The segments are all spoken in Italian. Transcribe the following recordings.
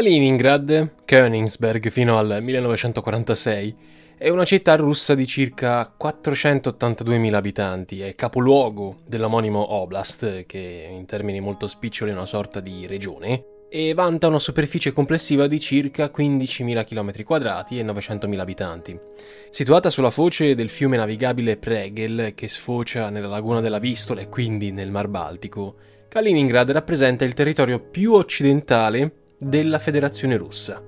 Kaliningrad, Königsberg fino al 1946, è una città russa di circa 482.000 abitanti, è capoluogo dell'omonimo oblast, che in termini molto spiccioli è una sorta di regione, e vanta una superficie complessiva di circa 15.000 km2 e 900.000 abitanti. Situata sulla foce del fiume navigabile Pregel, che sfocia nella laguna della Vistola e quindi nel Mar Baltico, Kaliningrad rappresenta il territorio più occidentale della Federazione Russa.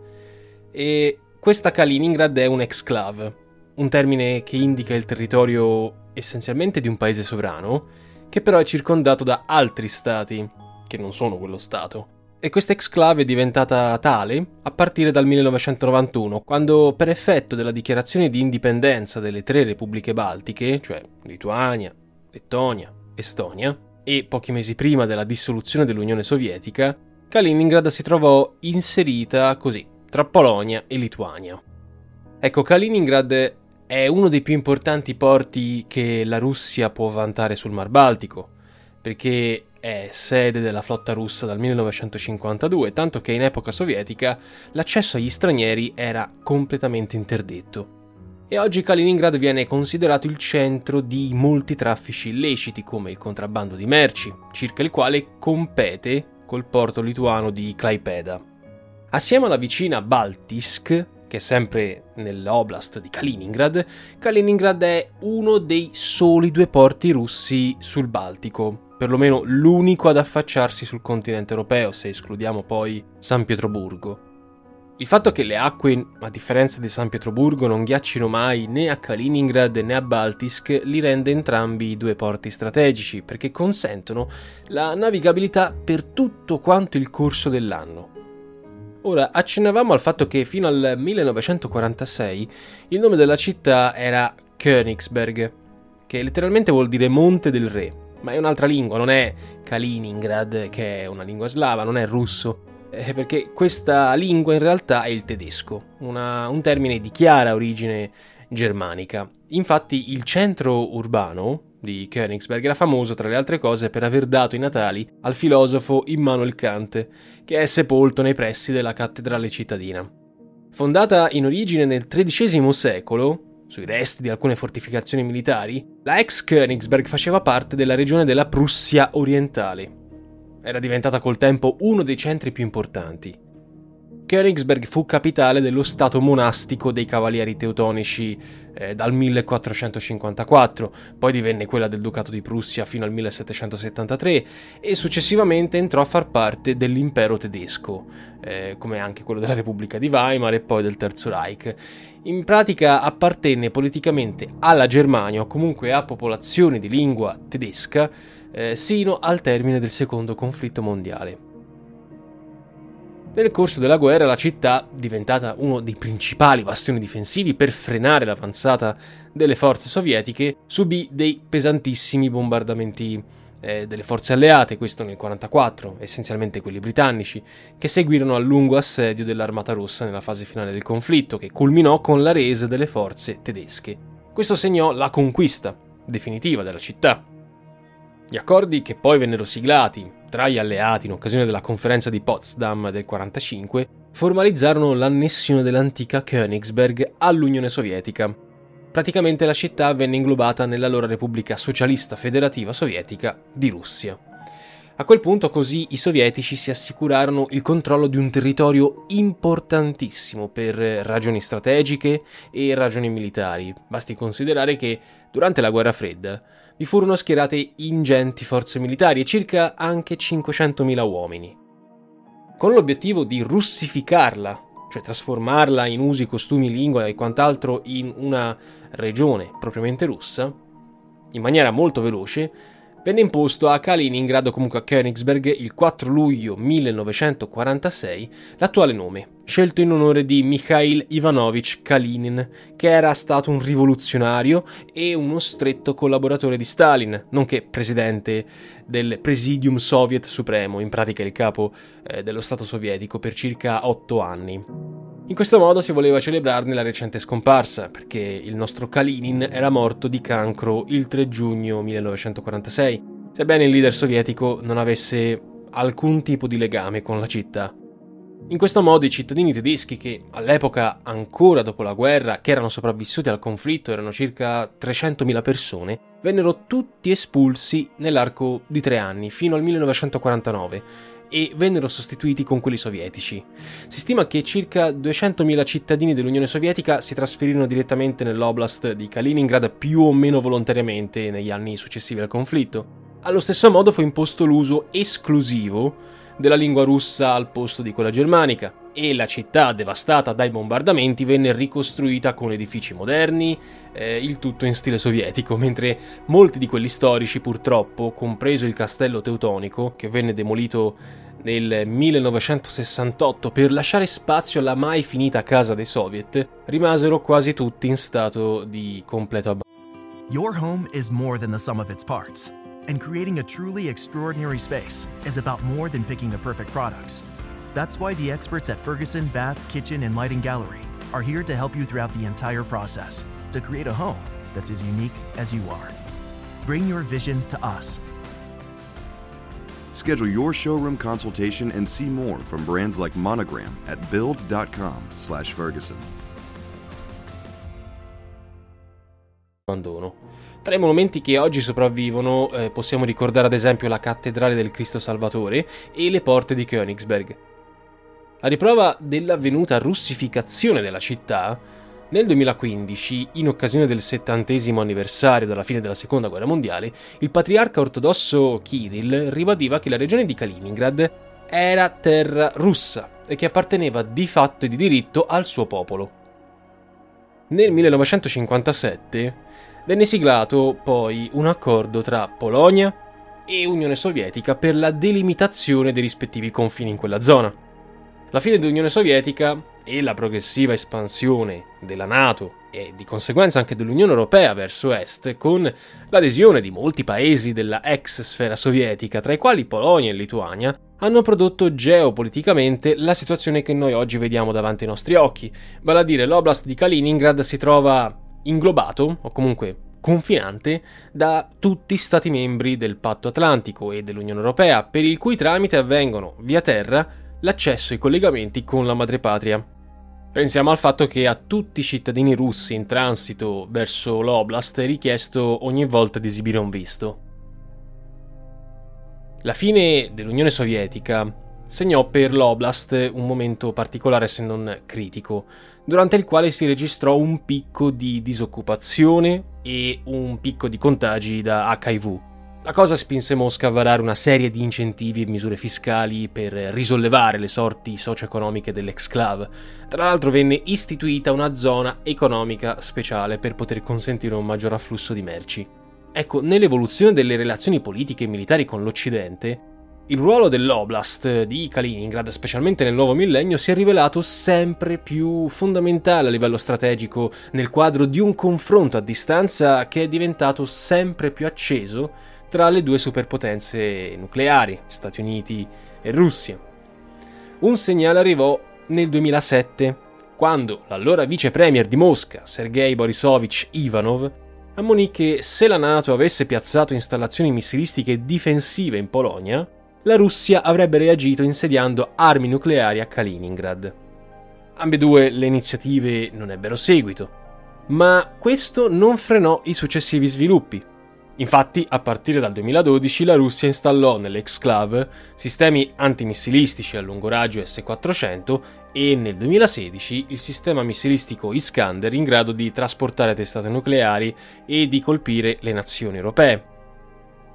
E questa Kaliningrad è un exclave, un termine che indica il territorio essenzialmente di un paese sovrano, che però è circondato da altri stati, che non sono quello stato. E questa exclave è diventata tale a partire dal 1991, quando per effetto della dichiarazione di indipendenza delle tre repubbliche baltiche, cioè Lituania, Lettonia, Estonia, e pochi mesi prima della dissoluzione dell'Unione Sovietica, Kaliningrad si trovò inserita così tra Polonia e Lituania. Ecco, Kaliningrad è uno dei più importanti porti che la Russia può vantare sul Mar Baltico, perché è sede della flotta russa dal 1952, tanto che in epoca sovietica l'accesso agli stranieri era completamente interdetto. E oggi Kaliningrad viene considerato il centro di molti traffici illeciti, come il contrabbando di merci, circa il quale compete col porto lituano di Klaipeda. Assieme alla vicina Baltisk, che è sempre nell'oblast di Kaliningrad, Kaliningrad è uno dei soli due porti russi sul Baltico, perlomeno l'unico ad affacciarsi sul continente europeo, se escludiamo poi San Pietroburgo. Il fatto che le acque, a differenza di San Pietroburgo, non ghiaccino mai né a Kaliningrad né a Baltisk li rende entrambi due porti strategici perché consentono la navigabilità per tutto quanto il corso dell'anno. Ora, accennavamo al fatto che fino al 1946 il nome della città era Königsberg, che letteralmente vuol dire Monte del Re, ma è un'altra lingua, non è Kaliningrad, che è una lingua slava, non è russo eh, perché questa lingua in realtà è il tedesco, una, un termine di chiara origine germanica. Infatti il centro urbano di Königsberg era famoso tra le altre cose per aver dato i natali al filosofo Immanuel Kant, che è sepolto nei pressi della cattedrale cittadina. Fondata in origine nel XIII secolo, sui resti di alcune fortificazioni militari, la ex Königsberg faceva parte della regione della Prussia orientale, era diventata col tempo uno dei centri più importanti. Königsberg fu capitale dello stato monastico dei Cavalieri Teutonici eh, dal 1454, poi divenne quella del Ducato di Prussia fino al 1773 e successivamente entrò a far parte dell'impero tedesco, eh, come anche quello della Repubblica di Weimar e poi del Terzo Reich. In pratica appartenne politicamente alla Germania o comunque a popolazioni di lingua tedesca eh, sino al termine del secondo conflitto mondiale. Nel corso della guerra la città, diventata uno dei principali bastioni difensivi per frenare l'avanzata delle forze sovietiche, subì dei pesantissimi bombardamenti eh, delle forze alleate, questo nel 1944, essenzialmente quelli britannici, che seguirono al lungo assedio dell'Armata Rossa nella fase finale del conflitto, che culminò con la resa delle forze tedesche. Questo segnò la conquista definitiva della città, gli accordi che poi vennero siglati tra gli alleati in occasione della conferenza di Potsdam del 1945 formalizzarono l'annessione dell'antica Königsberg all'Unione Sovietica. Praticamente la città venne inglobata nell'allora Repubblica Socialista Federativa Sovietica di Russia. A quel punto così i sovietici si assicurarono il controllo di un territorio importantissimo per ragioni strategiche e ragioni militari. Basti considerare che durante la guerra fredda vi furono schierate ingenti forze militari e circa anche 500.000 uomini. Con l'obiettivo di russificarla, cioè trasformarla in usi, costumi, lingua e quant'altro in una regione propriamente russa, in maniera molto veloce, venne imposto a Kaliningrad o comunque a Königsberg il 4 luglio 1946 l'attuale nome, scelto in onore di Mikhail Ivanovich Kalinin, che era stato un rivoluzionario e uno stretto collaboratore di Stalin, nonché presidente del Presidium Soviet Supremo, in pratica il capo eh, dello Stato sovietico per circa otto anni. In questo modo si voleva celebrarne la recente scomparsa, perché il nostro Kalinin era morto di cancro il 3 giugno 1946, sebbene il leader sovietico non avesse alcun tipo di legame con la città. In questo modo i cittadini tedeschi che all'epoca, ancora dopo la guerra, che erano sopravvissuti al conflitto, erano circa 300.000 persone, vennero tutti espulsi nell'arco di tre anni, fino al 1949, e vennero sostituiti con quelli sovietici. Si stima che circa 200.000 cittadini dell'Unione Sovietica si trasferirono direttamente nell'oblast di Kaliningrad più o meno volontariamente negli anni successivi al conflitto. Allo stesso modo fu imposto l'uso esclusivo della lingua russa al posto di quella germanica e la città devastata dai bombardamenti venne ricostruita con edifici moderni, eh, il tutto in stile sovietico, mentre molti di quelli storici purtroppo, compreso il castello teutonico, che venne demolito nel 1968 per lasciare spazio alla mai finita casa dei soviet, rimasero quasi tutti in stato di completo abbandono. Your home is more than the sum of its parts, and creating a truly extraordinary space is about more than picking the perfect products. That's why the experts at Ferguson Bath, Kitchen, and Lighting Gallery are here to help you throughout the entire process to create a home that's as unique as you are. Bring your vision to us Schedule your showroom consultation and see more from brands like Monogram at build.com/ferguson. Abbandono. Tra i monumenti che oggi sopravvivono eh, possiamo ricordare ad esempio la cattedrale del Cristo Salvatore e le porte di Königsberg. A riprova dell'avvenuta russificazione della città, nel 2015, in occasione del settantesimo anniversario della fine della Seconda Guerra Mondiale, il patriarca ortodosso Kirill ribadiva che la regione di Kaliningrad era terra russa e che apparteneva di fatto e di diritto al suo popolo. Nel 1957 venne siglato poi un accordo tra Polonia e Unione Sovietica per la delimitazione dei rispettivi confini in quella zona. La fine dell'Unione Sovietica e la progressiva espansione della Nato e di conseguenza anche dell'Unione Europea verso est, con l'adesione di molti paesi della ex sfera sovietica, tra i quali Polonia e Lituania, hanno prodotto geopoliticamente la situazione che noi oggi vediamo davanti ai nostri occhi, vale a dire l'oblast di Kaliningrad si trova inglobato, o comunque confinante, da tutti stati membri del Patto Atlantico e dell'Unione Europea, per il cui tramite avvengono via terra l'accesso ai collegamenti con la madrepatria. Pensiamo al fatto che a tutti i cittadini russi in transito verso l'Oblast è richiesto ogni volta di esibire un visto. La fine dell'Unione Sovietica segnò per l'Oblast un momento particolare se non critico, durante il quale si registrò un picco di disoccupazione e un picco di contagi da HIV. La cosa spinse Mosca a varare una serie di incentivi e misure fiscali per risollevare le sorti socio-economiche dell'exclave. Tra l'altro venne istituita una zona economica speciale per poter consentire un maggior afflusso di merci. Ecco, nell'evoluzione delle relazioni politiche e militari con l'Occidente, il ruolo dell'Oblast di Kaliningrad, specialmente nel nuovo millennio, si è rivelato sempre più fondamentale a livello strategico nel quadro di un confronto a distanza che è diventato sempre più acceso tra le due superpotenze nucleari, Stati Uniti e Russia. Un segnale arrivò nel 2007, quando l'allora vice premier di Mosca, Sergei Borisovich Ivanov, ammonì che se la NATO avesse piazzato installazioni missilistiche difensive in Polonia, la Russia avrebbe reagito insediando armi nucleari a Kaliningrad. Ambedue le iniziative non ebbero seguito, ma questo non frenò i successivi sviluppi. Infatti, a partire dal 2012 la Russia installò nell'exclave sistemi antimissilistici a lungo raggio S-400 e nel 2016 il sistema missilistico Iskander in grado di trasportare testate nucleari e di colpire le nazioni europee.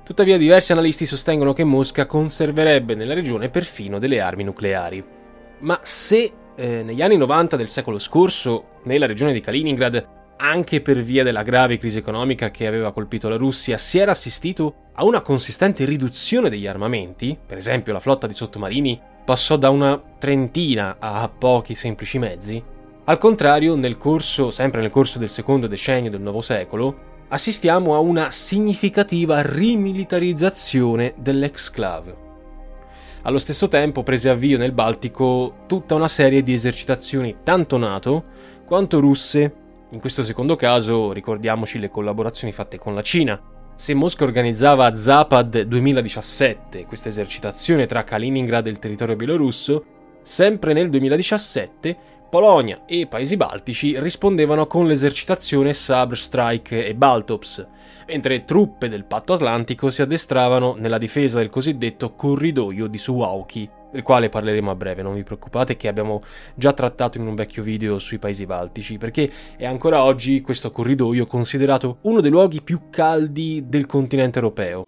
Tuttavia diversi analisti sostengono che Mosca conserverebbe nella regione perfino delle armi nucleari. Ma se eh, negli anni 90 del secolo scorso, nella regione di Kaliningrad, anche per via della grave crisi economica che aveva colpito la Russia, si era assistito a una consistente riduzione degli armamenti, per esempio la flotta di sottomarini passò da una trentina a pochi semplici mezzi. Al contrario, nel corso, sempre nel corso del secondo decennio del nuovo secolo, assistiamo a una significativa rimilitarizzazione dell'exclave. Allo stesso tempo prese avvio nel Baltico tutta una serie di esercitazioni tanto NATO quanto russe in questo secondo caso ricordiamoci le collaborazioni fatte con la Cina. Se Mosca organizzava Zapad 2017, questa esercitazione tra Kaliningrad e il territorio bielorusso, sempre nel 2017 Polonia e paesi baltici rispondevano con l'esercitazione Sabr Strike e Baltops, mentre truppe del Patto Atlantico si addestravano nella difesa del cosiddetto corridoio di Suwałki, del quale parleremo a breve, non vi preoccupate che abbiamo già trattato in un vecchio video sui paesi baltici, perché è ancora oggi questo corridoio considerato uno dei luoghi più caldi del continente europeo.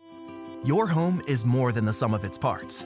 Your home is more than the sum of its parts,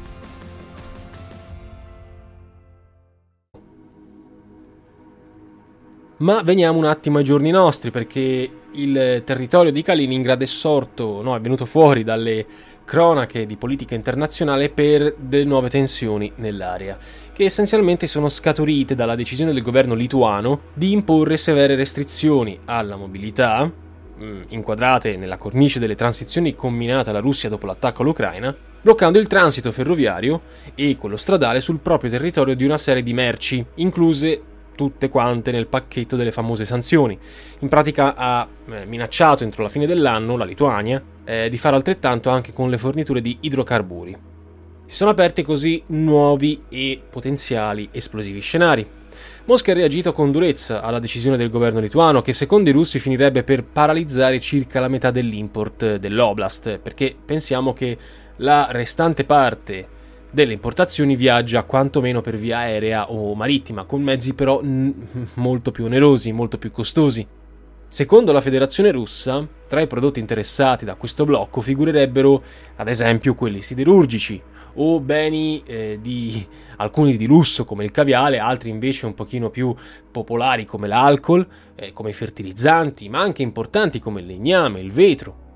Ma veniamo un attimo ai giorni nostri perché il territorio di Kaliningrad è sorto, no, è venuto fuori dalle cronache di politica internazionale per delle nuove tensioni nell'area, che essenzialmente sono scaturite dalla decisione del governo lituano di imporre severe restrizioni alla mobilità, mm, inquadrate nella cornice delle transizioni combinate alla Russia dopo l'attacco all'Ucraina, bloccando il transito ferroviario e quello stradale sul proprio territorio di una serie di merci, incluse tutte quante nel pacchetto delle famose sanzioni. In pratica ha eh, minacciato entro la fine dell'anno la Lituania eh, di fare altrettanto anche con le forniture di idrocarburi. Si sono aperti così nuovi e potenziali esplosivi scenari. Mosca ha reagito con durezza alla decisione del governo lituano che secondo i russi finirebbe per paralizzare circa la metà dell'import dell'oblast, perché pensiamo che la restante parte delle importazioni viaggia quantomeno per via aerea o marittima, con mezzi però n- molto più onerosi, molto più costosi. Secondo la Federazione russa, tra i prodotti interessati da questo blocco figurerebbero ad esempio quelli siderurgici o beni eh, di alcuni di lusso come il caviale, altri invece un pochino più popolari come l'alcol, eh, come i fertilizzanti, ma anche importanti come il legname, il vetro.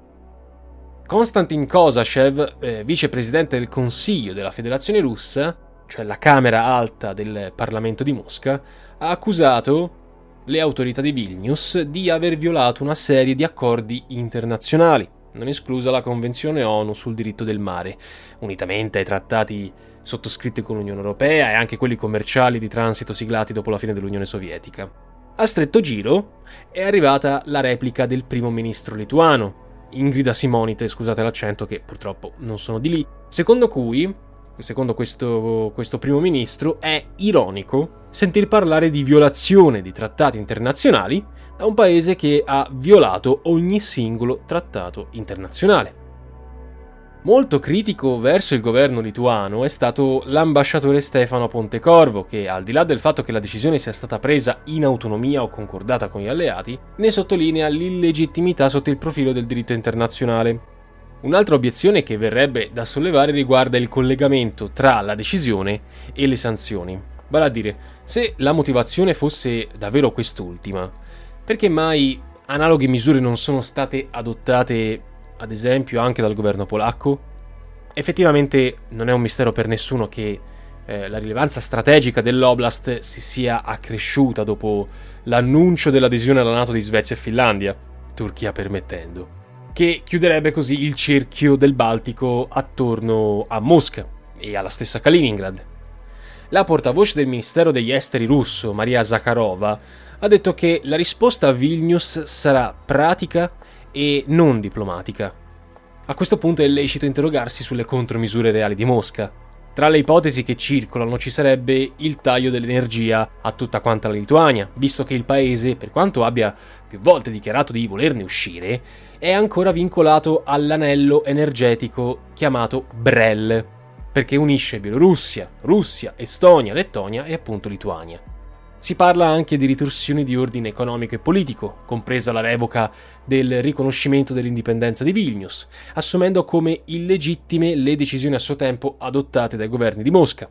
Konstantin Kosachev, eh, vicepresidente del Consiglio della Federazione Russa, cioè la Camera Alta del Parlamento di Mosca, ha accusato le autorità di Vilnius di aver violato una serie di accordi internazionali, non esclusa la Convenzione ONU sul diritto del mare, unitamente ai trattati sottoscritti con l'Unione Europea e anche quelli commerciali di transito siglati dopo la fine dell'Unione Sovietica. A stretto giro è arrivata la replica del primo ministro lituano, Ingrida Simonite, scusate l'accento che purtroppo non sono di lì, secondo cui, secondo questo, questo primo ministro, è ironico sentir parlare di violazione di trattati internazionali da un paese che ha violato ogni singolo trattato internazionale. Molto critico verso il governo lituano è stato l'ambasciatore Stefano Pontecorvo, che al di là del fatto che la decisione sia stata presa in autonomia o concordata con gli alleati, ne sottolinea l'illegittimità sotto il profilo del diritto internazionale. Un'altra obiezione che verrebbe da sollevare riguarda il collegamento tra la decisione e le sanzioni. Vale a dire, se la motivazione fosse davvero quest'ultima, perché mai analoghe misure non sono state adottate ad esempio anche dal governo polacco. Effettivamente non è un mistero per nessuno che eh, la rilevanza strategica dell'Oblast si sia accresciuta dopo l'annuncio dell'adesione alla Nato di Svezia e Finlandia, Turchia permettendo, che chiuderebbe così il cerchio del Baltico attorno a Mosca e alla stessa Kaliningrad. La portavoce del Ministero degli Esteri russo, Maria Zakharova, ha detto che la risposta a Vilnius sarà pratica e non diplomatica. A questo punto è lecito interrogarsi sulle contromisure reali di Mosca. Tra le ipotesi che circolano ci sarebbe il taglio dell'energia a tutta quanta la Lituania, visto che il paese, per quanto abbia più volte dichiarato di volerne uscire, è ancora vincolato all'anello energetico chiamato BREL, perché unisce Bielorussia, Russia, Estonia, Lettonia e appunto Lituania. Si parla anche di ritorsioni di ordine economico e politico, compresa la revoca del riconoscimento dell'indipendenza di Vilnius, assumendo come illegittime le decisioni a suo tempo adottate dai governi di Mosca.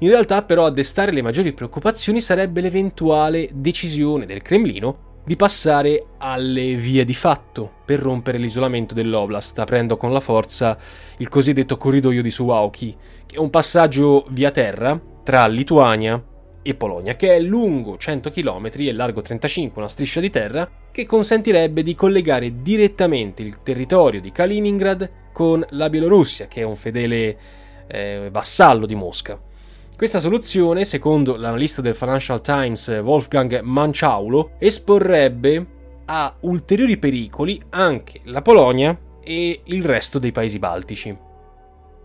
In realtà però a destare le maggiori preoccupazioni sarebbe l'eventuale decisione del Cremlino di passare alle vie di fatto per rompere l'isolamento dell'Oblast, aprendo con la forza il cosiddetto corridoio di Suwałki, che è un passaggio via terra tra Lituania e Polonia, che è lungo 100 km e largo 35, una striscia di terra che consentirebbe di collegare direttamente il territorio di Kaliningrad con la Bielorussia, che è un fedele eh, vassallo di Mosca. Questa soluzione, secondo l'analista del Financial Times Wolfgang Manciaulo, esporrebbe a ulteriori pericoli anche la Polonia e il resto dei paesi baltici.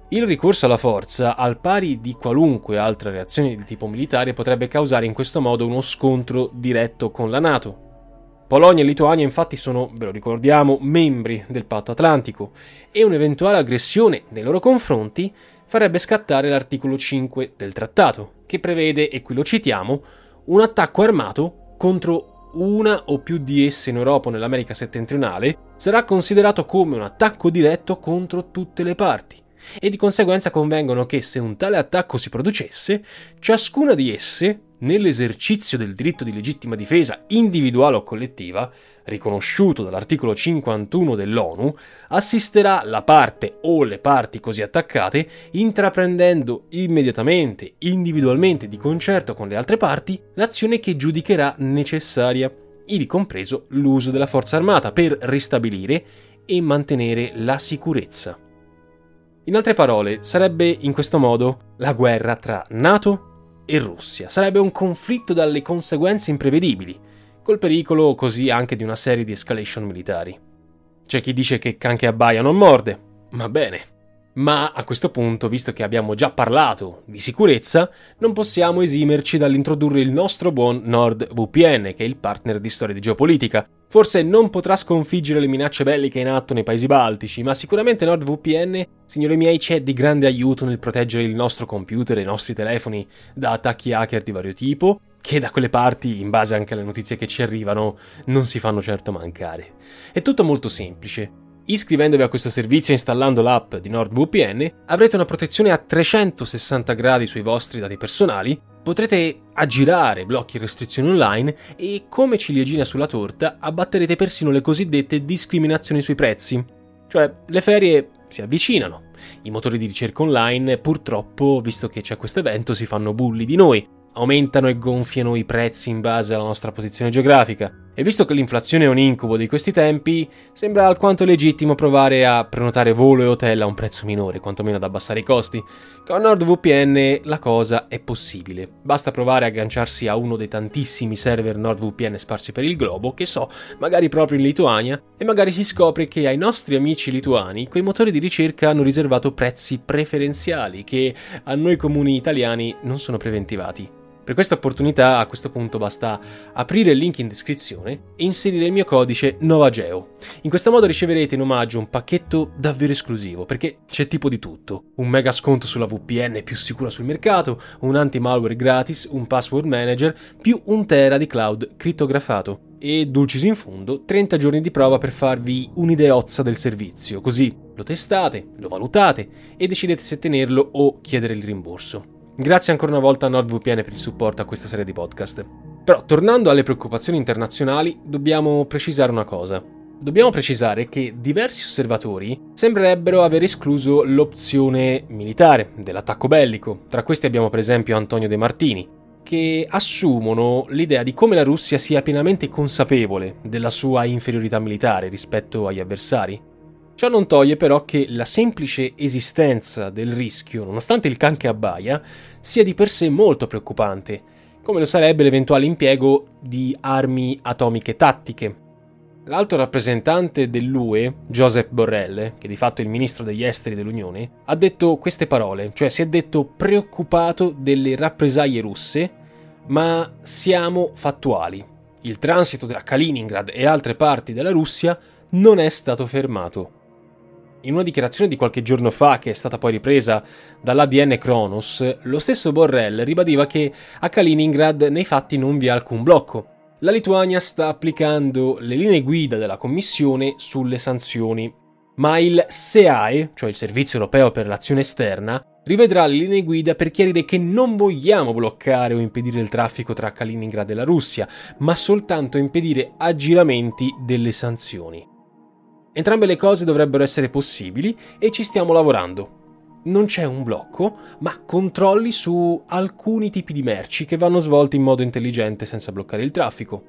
Il ricorso alla forza, al pari di qualunque altra reazione di tipo militare, potrebbe causare in questo modo uno scontro diretto con la Nato. Polonia e Lituania infatti sono, ve lo ricordiamo, membri del patto atlantico e un'eventuale aggressione nei loro confronti farebbe scattare l'articolo 5 del trattato, che prevede, e qui lo citiamo, un attacco armato contro una o più di esse in Europa o nell'America settentrionale sarà considerato come un attacco diretto contro tutte le parti e di conseguenza convengono che se un tale attacco si producesse, ciascuna di esse, nell'esercizio del diritto di legittima difesa individuale o collettiva, riconosciuto dall'articolo 51 dell'ONU, assisterà la parte o le parti così attaccate intraprendendo immediatamente, individualmente, di concerto con le altre parti, l'azione che giudicherà necessaria, ivi compreso l'uso della forza armata per ristabilire e mantenere la sicurezza. In altre parole, sarebbe in questo modo la guerra tra NATO e Russia. Sarebbe un conflitto dalle conseguenze imprevedibili, col pericolo così anche di una serie di escalation militari. C'è chi dice che can che abbaia non morde. Va bene. Ma a questo punto, visto che abbiamo già parlato di sicurezza, non possiamo esimerci dall'introdurre il nostro buon NordVPN, che è il partner di storia di geopolitica, Forse non potrà sconfiggere le minacce belliche in atto nei paesi baltici, ma sicuramente NordVPN, signori miei, c'è di grande aiuto nel proteggere il nostro computer e i nostri telefoni da attacchi hacker di vario tipo, che da quelle parti, in base anche alle notizie che ci arrivano, non si fanno certo mancare. È tutto molto semplice. Iscrivendovi a questo servizio e installando l'app di NordVPN avrete una protezione a 360 gradi sui vostri dati personali, potrete aggirare blocchi e restrizioni online e, come ciliegina sulla torta, abbatterete persino le cosiddette discriminazioni sui prezzi. Cioè, le ferie si avvicinano. I motori di ricerca online, purtroppo, visto che c'è questo evento, si fanno bulli di noi aumentano e gonfiano i prezzi in base alla nostra posizione geografica. E visto che l'inflazione è un incubo di questi tempi, sembra alquanto legittimo provare a prenotare volo e hotel a un prezzo minore, quantomeno ad abbassare i costi. Con NordVPN la cosa è possibile. Basta provare a agganciarsi a uno dei tantissimi server NordVPN sparsi per il globo, che so, magari proprio in Lituania, e magari si scopre che ai nostri amici lituani quei motori di ricerca hanno riservato prezzi preferenziali che a noi comuni italiani non sono preventivati. Per questa opportunità a questo punto basta aprire il link in descrizione e inserire il mio codice NovaGeo. In questo modo riceverete in omaggio un pacchetto davvero esclusivo perché c'è tipo di tutto. Un mega sconto sulla VPN più sicura sul mercato, un anti-malware gratis, un password manager, più un tera di cloud crittografato e, dulcis in fondo, 30 giorni di prova per farvi un'ideozza del servizio, così lo testate, lo valutate e decidete se tenerlo o chiedere il rimborso. Grazie ancora una volta a NordVPN per il supporto a questa serie di podcast. Però, tornando alle preoccupazioni internazionali, dobbiamo precisare una cosa. Dobbiamo precisare che diversi osservatori sembrerebbero aver escluso l'opzione militare dell'attacco bellico. Tra questi abbiamo per esempio Antonio De Martini, che assumono l'idea di come la Russia sia pienamente consapevole della sua inferiorità militare rispetto agli avversari Ciò non toglie però che la semplice esistenza del rischio, nonostante il can che abbaia, sia di per sé molto preoccupante, come lo sarebbe l'eventuale impiego di armi atomiche tattiche. L'alto rappresentante dell'UE, Joseph Borrell, che di fatto è il ministro degli esteri dell'Unione, ha detto queste parole, cioè si è detto preoccupato delle rappresaglie russe, ma siamo fattuali. Il transito tra Kaliningrad e altre parti della Russia non è stato fermato. In una dichiarazione di qualche giorno fa, che è stata poi ripresa dall'ADN Kronos, lo stesso Borrell ribadiva che a Kaliningrad nei fatti non vi è alcun blocco. La Lituania sta applicando le linee guida della Commissione sulle sanzioni, ma il SEAE, cioè il Servizio Europeo per l'Azione Esterna, rivedrà le linee guida per chiarire che non vogliamo bloccare o impedire il traffico tra Kaliningrad e la Russia, ma soltanto impedire aggiramenti delle sanzioni. Entrambe le cose dovrebbero essere possibili e ci stiamo lavorando. Non c'è un blocco, ma controlli su alcuni tipi di merci che vanno svolti in modo intelligente senza bloccare il traffico.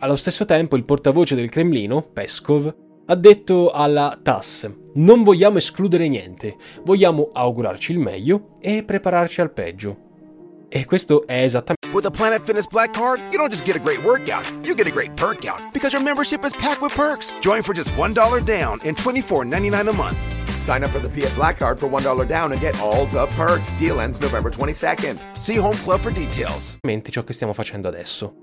Allo stesso tempo il portavoce del Cremlino, Peskov, ha detto alla TASS: Non vogliamo escludere niente, vogliamo augurarci il meglio e prepararci al peggio. E questo è esattamente. With a Planet Fitness Black Card, you don't just get a great workout, you get a great perk out because your membership is packed with perks. Join for just $1 down and $24.99 a month. Sign up for the Fiat Black Card for $1 down and get all the perks. Deal ends November 22nd. See Home Club for details. ciò che stiamo facendo adesso.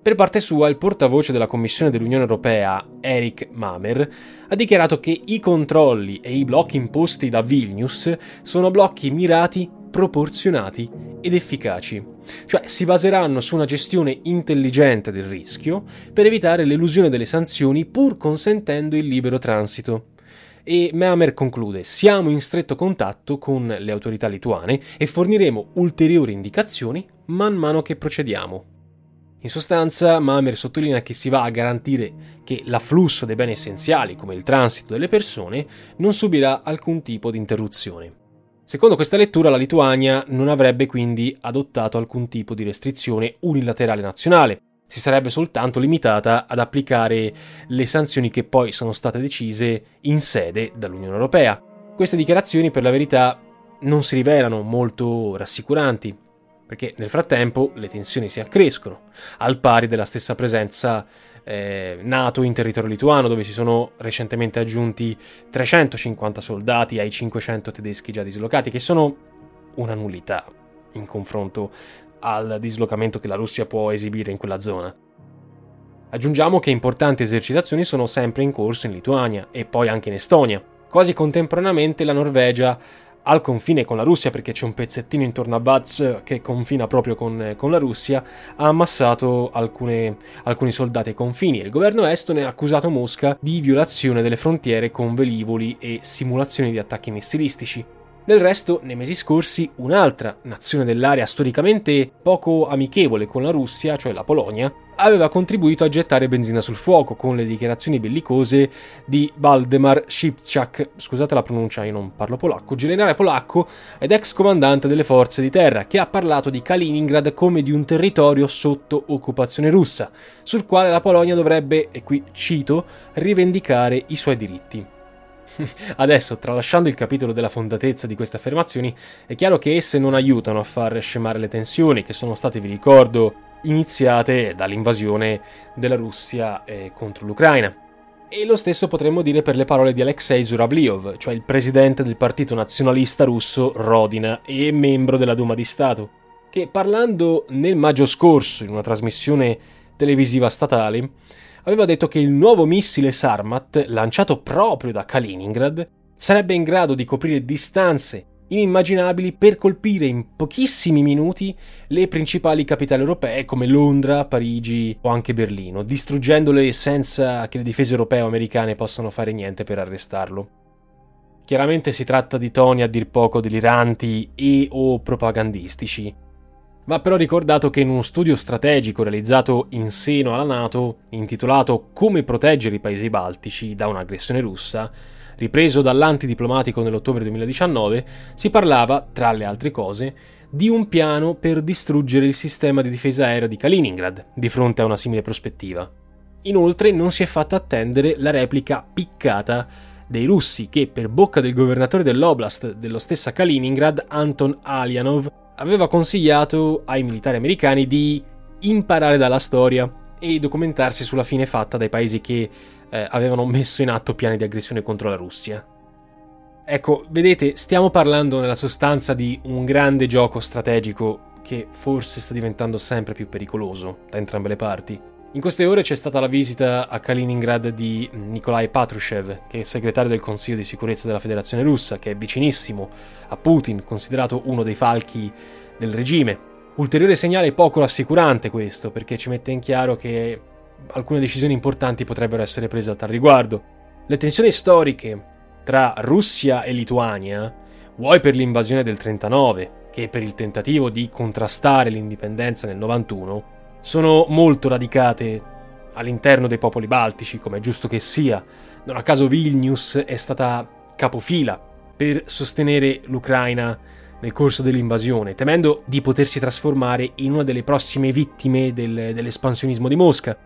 Per parte sua, il portavoce della Commissione dell'Unione Europea, Eric Mamer, ha dichiarato che i controlli e i blocchi imposti da Vilnius sono blocchi mirati proporzionati ed efficaci, cioè si baseranno su una gestione intelligente del rischio per evitare l'elusione delle sanzioni pur consentendo il libero transito. E Meamer conclude: Siamo in stretto contatto con le autorità lituane e forniremo ulteriori indicazioni man mano che procediamo. In sostanza, Mamer sottolinea che si va a garantire che l'afflusso dei beni essenziali, come il transito delle persone, non subirà alcun tipo di interruzione. Secondo questa lettura la Lituania non avrebbe quindi adottato alcun tipo di restrizione unilaterale nazionale, si sarebbe soltanto limitata ad applicare le sanzioni che poi sono state decise in sede dall'Unione Europea. Queste dichiarazioni per la verità non si rivelano molto rassicuranti, perché nel frattempo le tensioni si accrescono, al pari della stessa presenza eh, NATO in territorio lituano, dove si sono recentemente aggiunti 350 soldati ai 500 tedeschi già dislocati, che sono una nullità in confronto al dislocamento che la Russia può esibire in quella zona. Aggiungiamo che importanti esercitazioni sono sempre in corso in Lituania e poi anche in Estonia. Quasi contemporaneamente la Norvegia al confine con la Russia, perché c'è un pezzettino intorno a Baz che confina proprio con, con la Russia, ha ammassato alcune, alcuni soldati ai confini il governo estone ha accusato Mosca di violazione delle frontiere con velivoli e simulazioni di attacchi missilistici. Del resto, nei mesi scorsi, un'altra nazione dell'area storicamente poco amichevole con la Russia, cioè la Polonia, aveva contribuito a gettare benzina sul fuoco con le dichiarazioni bellicose di Waldemar Szybczak, scusate la pronuncia, io non parlo polacco, generale polacco ed ex comandante delle forze di terra, che ha parlato di Kaliningrad come di un territorio sotto occupazione russa, sul quale la Polonia dovrebbe, e qui cito, rivendicare i suoi diritti. Adesso, tralasciando il capitolo della fondatezza di queste affermazioni, è chiaro che esse non aiutano a far scemare le tensioni che sono state, vi ricordo, iniziate dall'invasione della Russia eh, contro l'Ucraina. E lo stesso potremmo dire per le parole di Alexei Zuravliov, cioè il presidente del partito nazionalista russo Rodina e membro della Duma di Stato, che parlando nel maggio scorso in una trasmissione televisiva statale aveva detto che il nuovo missile Sarmat, lanciato proprio da Kaliningrad, sarebbe in grado di coprire distanze inimmaginabili per colpire in pochissimi minuti le principali capitali europee come Londra, Parigi o anche Berlino, distruggendole senza che le difese europee o americane possano fare niente per arrestarlo. Chiaramente si tratta di toni a dir poco deliranti e o propagandistici, Va però ricordato che in uno studio strategico realizzato in seno alla Nato, intitolato Come proteggere i paesi baltici da un'aggressione russa, ripreso dall'antidiplomatico nell'ottobre 2019, si parlava, tra le altre cose, di un piano per distruggere il sistema di difesa aerea di Kaliningrad di fronte a una simile prospettiva. Inoltre non si è fatta attendere la replica piccata dei russi che, per bocca del governatore dell'oblast dello stessa Kaliningrad, Anton Alianov, aveva consigliato ai militari americani di imparare dalla storia e documentarsi sulla fine fatta dai paesi che eh, avevano messo in atto piani di aggressione contro la Russia. Ecco, vedete, stiamo parlando nella sostanza di un grande gioco strategico che forse sta diventando sempre più pericoloso da entrambe le parti. In queste ore c'è stata la visita a Kaliningrad di Nikolai Patrushev, che è segretario del Consiglio di sicurezza della Federazione russa, che è vicinissimo a Putin, considerato uno dei falchi del regime. Ulteriore segnale poco rassicurante questo, perché ci mette in chiaro che alcune decisioni importanti potrebbero essere prese a tal riguardo. Le tensioni storiche tra Russia e Lituania, vuoi per l'invasione del 39, che per il tentativo di contrastare l'indipendenza nel 91, sono molto radicate all'interno dei popoli baltici, come è giusto che sia. Non a caso Vilnius è stata capofila per sostenere l'Ucraina nel corso dell'invasione, temendo di potersi trasformare in una delle prossime vittime del, dell'espansionismo di Mosca.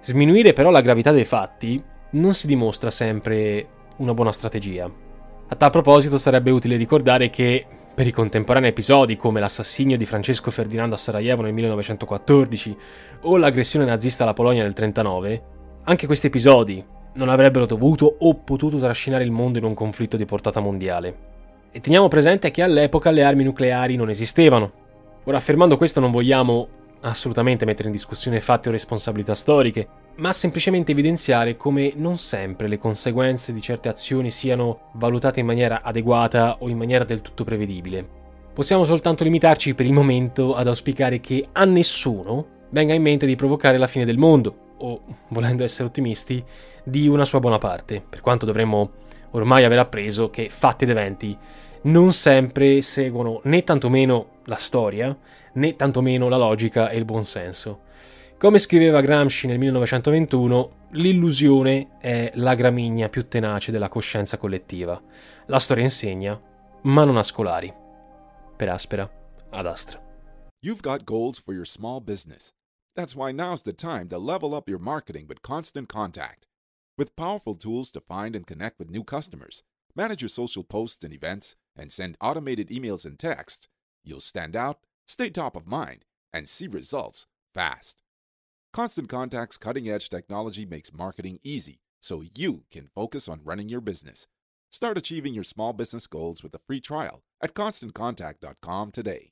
Sminuire però la gravità dei fatti non si dimostra sempre una buona strategia. A tal proposito sarebbe utile ricordare che per i contemporanei episodi come l'assassinio di Francesco Ferdinando a Sarajevo nel 1914 o l'aggressione nazista alla Polonia nel 1939, anche questi episodi non avrebbero dovuto o potuto trascinare il mondo in un conflitto di portata mondiale. E teniamo presente che all'epoca le armi nucleari non esistevano. Ora, affermando questo non vogliamo assolutamente mettere in discussione fatti o responsabilità storiche, ma semplicemente evidenziare come non sempre le conseguenze di certe azioni siano valutate in maniera adeguata o in maniera del tutto prevedibile. Possiamo soltanto limitarci per il momento ad auspicare che a nessuno venga in mente di provocare la fine del mondo, o, volendo essere ottimisti, di una sua buona parte, per quanto dovremmo ormai aver appreso che fatti ed eventi non sempre seguono né tantomeno la storia, né tantomeno la logica e il buonsenso. Come scriveva Gramsci nel 1921, l'illusione è la gramigna più tenace della coscienza collettiva. La storia insegna, ma non ha scolari. Per Aspera, ad Astra. You've got goals for your small business. That's why now's the time to level up your marketing with Constant Contact. With powerful tools to find and connect with new customers, manage your social posts and events, and send automated emails and texts, you'll stand out, stay top of mind, and see results fast. Constant Contact's cutting edge technology makes marketing easy so you can focus on running your business. Start achieving your small business goals with a free trial at constantcontact.com today.